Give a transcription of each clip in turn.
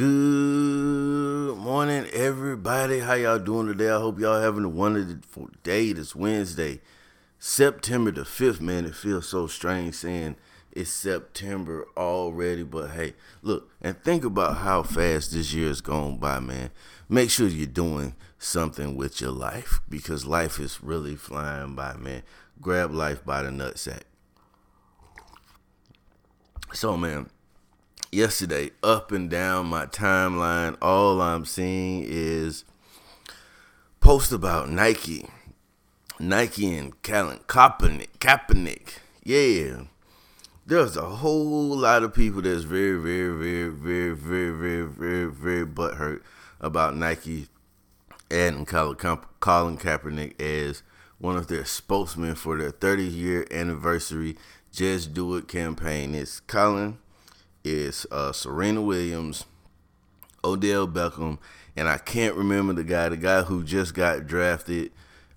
Good morning, everybody. How y'all doing today? I hope y'all having a wonderful day. This Wednesday, September the 5th, man. It feels so strange saying it's September already, but hey, look and think about how fast this year has gone by, man. Make sure you're doing something with your life because life is really flying by, man. Grab life by the nutsack. So, man yesterday, up and down my timeline, all I'm seeing is post about Nike. Nike and Colin Kaepernick. Kaepernick. Yeah. There's a whole lot of people that's very, very, very, very, very, very, very, very butthurt about Nike and Colin, Colin Kaepernick as one of their spokesmen for their 30 year anniversary Just Do It campaign. It's Colin is uh, Serena Williams, Odell Beckham, and I can't remember the guy, the guy who just got drafted,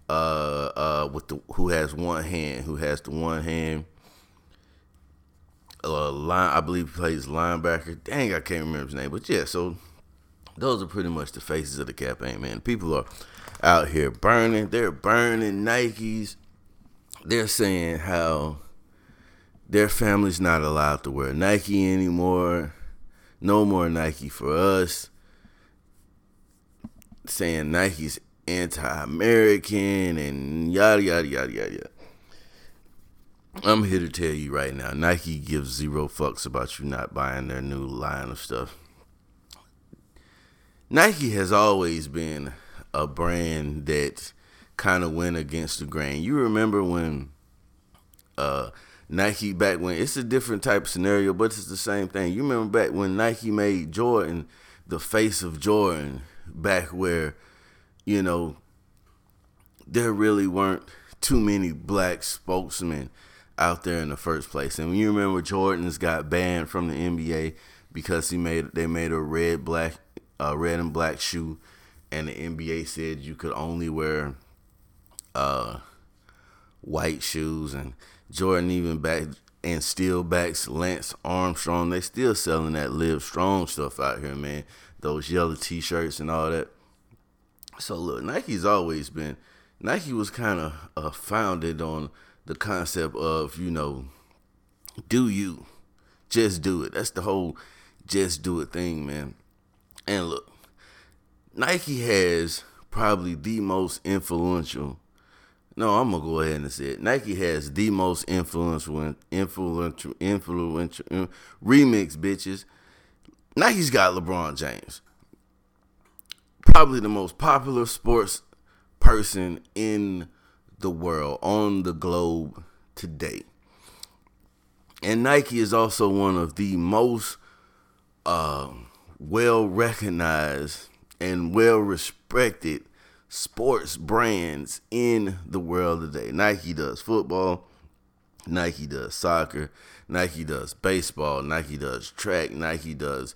uh, uh, with the who has one hand, who has the one hand. Uh, line, I believe plays linebacker. Dang, I can't remember his name, but yeah. So those are pretty much the faces of the campaign, man. People are out here burning. They're burning Nikes. They're saying how their family's not allowed to wear Nike anymore. No more Nike for us. Saying Nike's anti-American and yada yada yada yada. yada. I'm here to tell you right now, Nike gives zero fucks about you not buying their new line of stuff. Nike has always been a brand that kind of went against the grain. You remember when uh, Nike back when it's a different type of scenario, but it's the same thing. You remember back when Nike made Jordan the face of Jordan, back where, you know, there really weren't too many black spokesmen out there in the first place. And you remember Jordan's got banned from the NBA because he made they made a red black uh, red and black shoe, and the NBA said you could only wear uh, white shoes and Jordan even back and still backs Lance Armstrong. They still selling that Live Strong stuff out here, man. Those yellow T-shirts and all that. So look, Nike's always been. Nike was kind of uh, founded on the concept of you know, do you, just do it. That's the whole just do it thing, man. And look, Nike has probably the most influential no, I'm gonna go ahead and say it. Nike has the most influential, influential, influential uh, remix bitches. Nike's got LeBron James, probably the most popular sports person in the world on the globe today. And Nike is also one of the most uh, well recognized and well respected sports brands in the world today. Nike does football, Nike does soccer, Nike does baseball, Nike does track, Nike does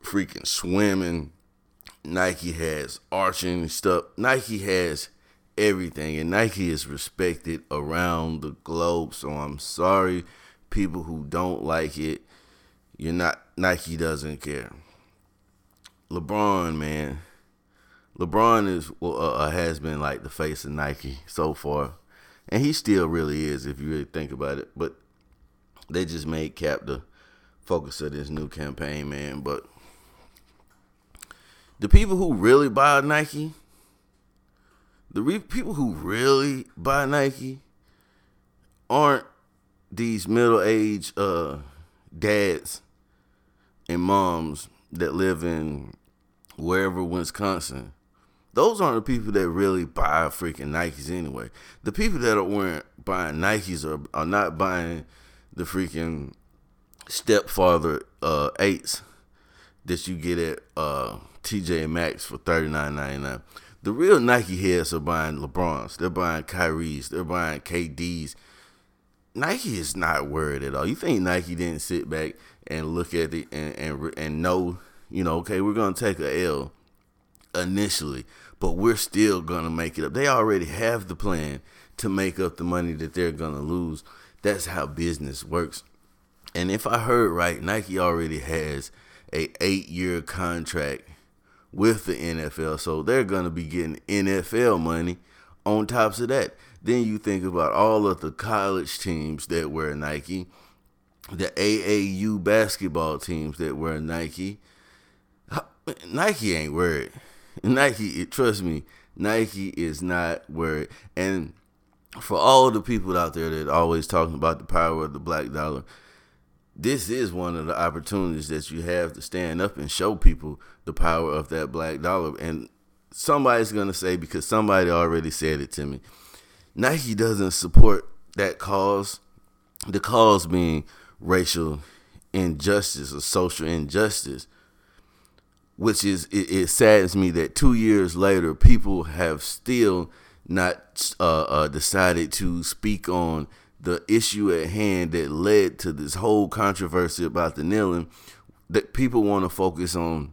freaking swimming. Nike has arching stuff. Nike has everything, and Nike is respected around the globe. So I'm sorry, people who don't like it. You're not Nike doesn't care. LeBron, man, LeBron is uh, uh, has been like the face of Nike so far, and he still really is if you really think about it. But they just made Cap the focus of this new campaign, man. But the people who really buy Nike, the re- people who really buy Nike, aren't these middle aged uh, dads and moms that live in wherever Wisconsin those aren't the people that really buy freaking Nikes anyway. The people that are wearing buying Nikes are, are not buying the freaking stepfather uh eights that you get at uh TJ Maxx for thirty nine ninety nine. The real Nike heads are buying LeBrons. They're buying Kyrie's. They're buying KD's. Nike is not worried at all. You think Nike didn't sit back and look at it and and, and know, you know, okay, we're gonna take a L initially but we're still gonna make it up. They already have the plan to make up the money that they're gonna lose. That's how business works. And if I heard right, Nike already has a eight year contract with the NFL, so they're gonna be getting NFL money on tops of that. Then you think about all of the college teams that wear Nike, the AAU basketball teams that wear Nike. Nike ain't worried. Nike, trust me, Nike is not worried. And for all the people out there that always talking about the power of the black dollar, this is one of the opportunities that you have to stand up and show people the power of that black dollar. And somebody's gonna say because somebody already said it to me, Nike doesn't support that cause. The cause being racial injustice or social injustice, which is it, it saddens me that two years later people have still not uh, uh, decided to speak on the issue at hand that led to this whole controversy about the kneeling. That people want to focus on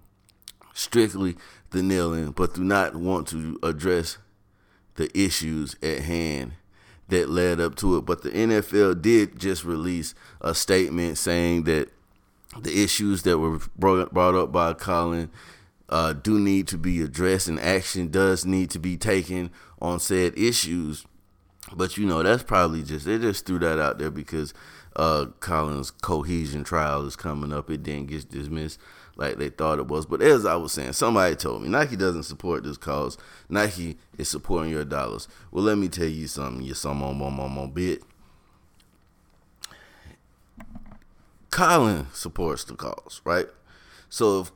strictly the kneeling, but do not want to address the issues at hand that led up to it. But the NFL did just release a statement saying that the issues that were brought up by Colin uh, do need to be addressed and action does need to be taken on said issues. But you know, that's probably just they just threw that out there because uh Colin's collusion trial is coming up. It didn't get dismissed like they thought it was. But as I was saying, somebody told me Nike doesn't support this cause. Nike is supporting your dollars. Well, let me tell you something. You some on on on, bit. Colin supports the cause, right? So if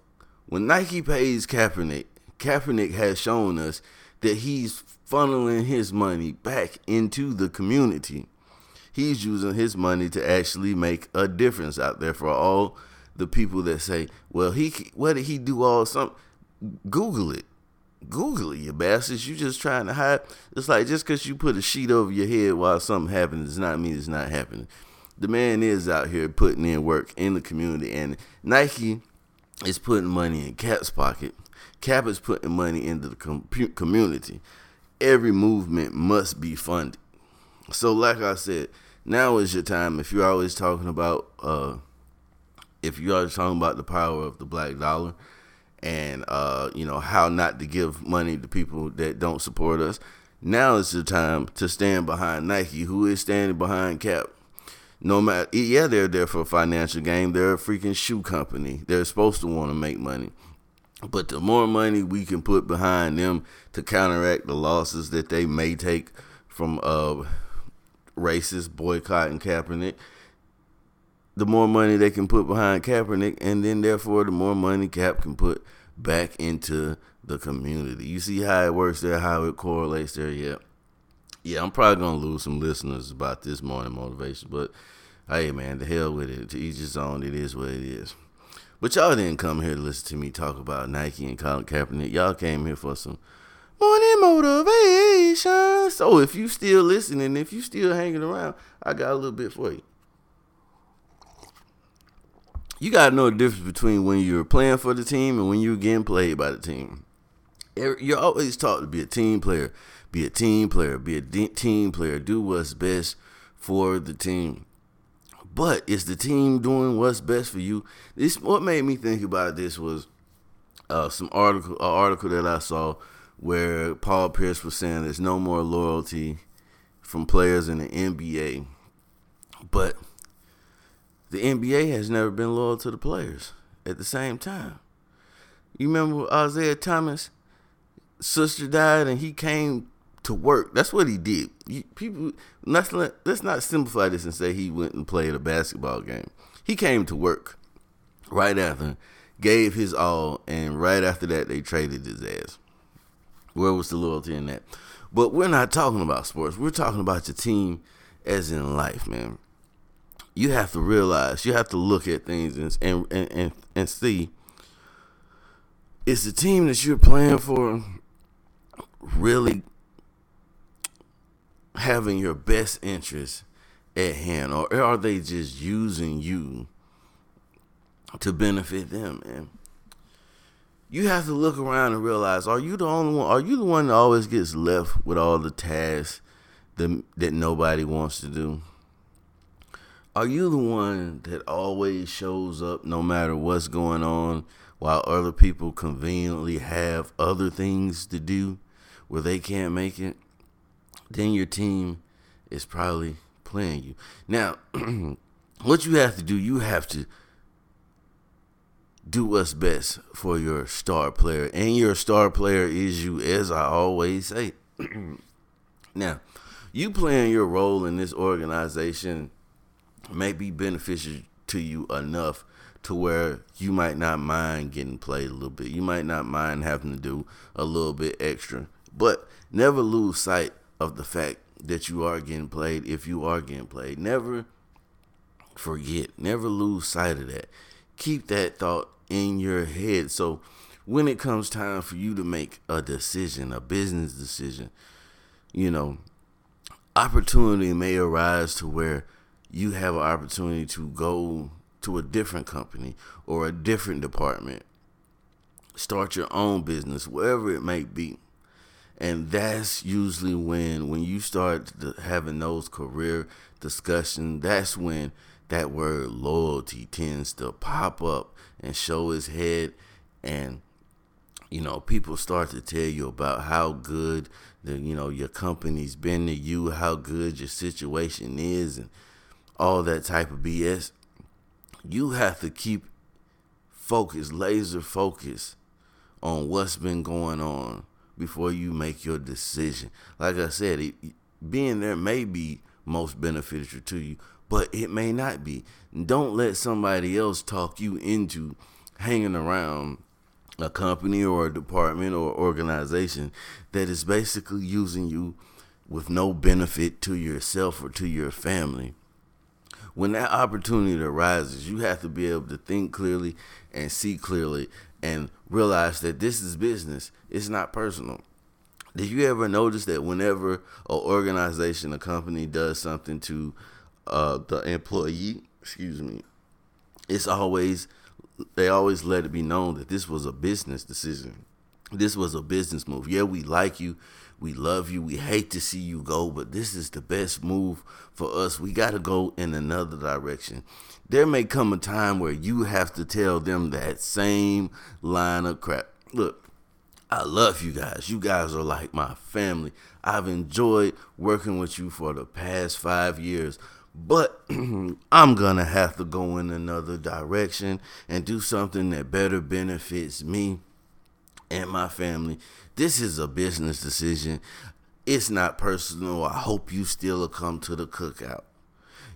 when Nike pays Kaepernick, Kaepernick has shown us that he's funneling his money back into the community. He's using his money to actually make a difference out there for all the people that say, "Well, he what did he do all some?" Google it, Google it, you bastards. You just trying to hide. It's like just because you put a sheet over your head while something happens does not mean it's not happening. The man is out here putting in work in the community, and Nike is putting money in Cap's pocket. Cap is putting money into the com- community. Every movement must be funded. So, like I said, now is your time. If you're always talking about, uh, if you're always talking about the power of the black dollar, and uh, you know how not to give money to people that don't support us. Now is the time to stand behind Nike, who is standing behind Cap no matter yeah they're there for a financial gain they're a freaking shoe company they're supposed to want to make money but the more money we can put behind them to counteract the losses that they may take from uh racist boycotting Kaepernick, the more money they can put behind Kaepernick, and then therefore the more money Cap can put back into the community. You see how it works there, how it correlates there, yeah. Yeah, I'm probably gonna lose some listeners about this morning motivation, but hey, man, the hell with it. To each his own. It is what it is. But y'all didn't come here to listen to me talk about Nike and Colin Kaepernick. Y'all came here for some morning motivation. So if you still listening, if you still hanging around, I got a little bit for you. You gotta know the difference between when you're playing for the team and when you're getting played by the team. Er, you're always taught to be a team player. Be a team player. Be a de- team player. Do what's best for the team. But is the team doing what's best for you? This what made me think about this was uh, some article, an article that I saw where Paul Pierce was saying there's no more loyalty from players in the NBA, but the NBA has never been loyal to the players at the same time. You remember Isaiah Thomas' sister died and he came to work. That's what he did. You, people, let's let's not simplify this and say he went and played a basketball game. He came to work right after, gave his all, and right after that they traded his ass. Where was the loyalty in that? But we're not talking about sports. We're talking about your team as in life, man. You have to realize, you have to look at things and and and, and, see is the team that you're playing for really having your best interest at hand, or are they just using you to benefit them, man? You have to look around and realize: Are you the only one? Are you the one that always gets left with all the tasks that that nobody wants to do? Are you the one that always shows up no matter what's going on while other people conveniently have other things to do where they can't make it? Then your team is probably playing you. Now, what you have to do, you have to do what's best for your star player. And your star player is you, as I always say. now, you playing your role in this organization may be beneficial to you enough to where you might not mind getting played a little bit. You might not mind having to do a little bit extra. But never lose sight of the fact that you are getting played if you are getting played. Never forget, never lose sight of that. Keep that thought in your head. So when it comes time for you to make a decision, a business decision, you know, opportunity may arise to where you have an opportunity to go to a different company or a different department, start your own business, wherever it may be. And that's usually when when you start having those career discussions, that's when that word loyalty tends to pop up and show his head. And you know people start to tell you about how good the you know your company's been to you how good your situation is and all that type of bs you have to keep focus laser focus on what's been going on before you make your decision like i said it, being there may be most beneficial to you but it may not be. Don't let somebody else talk you into hanging around a company or a department or organization that is basically using you with no benefit to yourself or to your family. When that opportunity arises, you have to be able to think clearly and see clearly and realize that this is business, it's not personal. Did you ever notice that whenever an organization, a company does something to uh, the employee, excuse me, it's always they always let it be known that this was a business decision. This was a business move. Yeah, we like you. We love you. We hate to see you go, but this is the best move for us. We got to go in another direction. There may come a time where you have to tell them that same line of crap. Look, I love you guys. You guys are like my family. I've enjoyed working with you for the past five years. But I'm going to have to go in another direction and do something that better benefits me and my family. This is a business decision. It's not personal. I hope you still come to the cookout.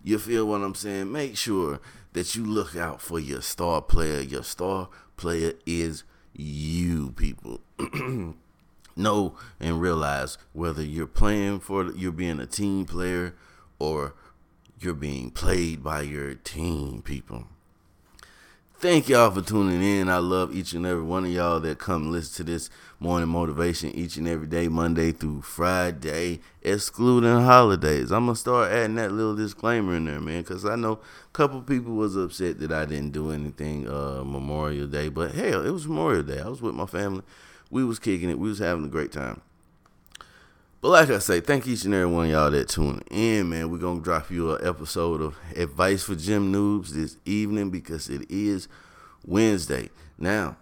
You feel what I'm saying? Make sure that you look out for your star player. Your star player is you, people. know and realize whether you're playing for, you're being a team player or you're being played by your team, people. Thank y'all for tuning in. I love each and every one of y'all that come listen to this morning motivation each and every day, Monday through Friday, excluding holidays. I'm gonna start adding that little disclaimer in there, man, because I know a couple people was upset that I didn't do anything uh, Memorial Day, but hell, it was Memorial Day. I was with my family. We was kicking it. We was having a great time. But like I say, thank each and every one of y'all that tune in, man. We're gonna drop you an episode of Advice for Gym Noobs this evening because it is Wednesday. Now,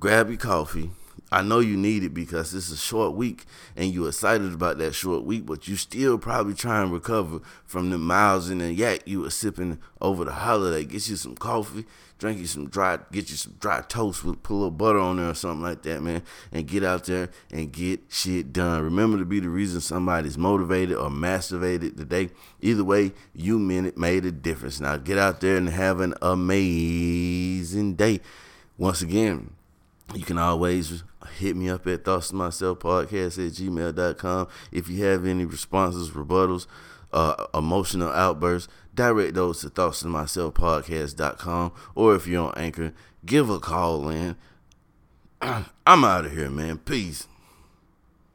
grab your coffee. I know you need it because it's a short week and you're excited about that short week, but you still probably trying to recover from the miles in the yak you were sipping over the holiday. Get you some coffee, drink you some dry, get you some dry toast with put a little butter on there or something like that, man, and get out there and get shit done. Remember to be the reason somebody's motivated or masturbated today. Either way, you minute made a difference. Now get out there and have an amazing day. Once again, you can always hit me up at thoughts myself podcast at gmail.com if you have any responses, rebuttals, uh, emotional outbursts direct those to thoughts myself podcast.com or if you're on anchor give a call in. I'm out of here man. Peace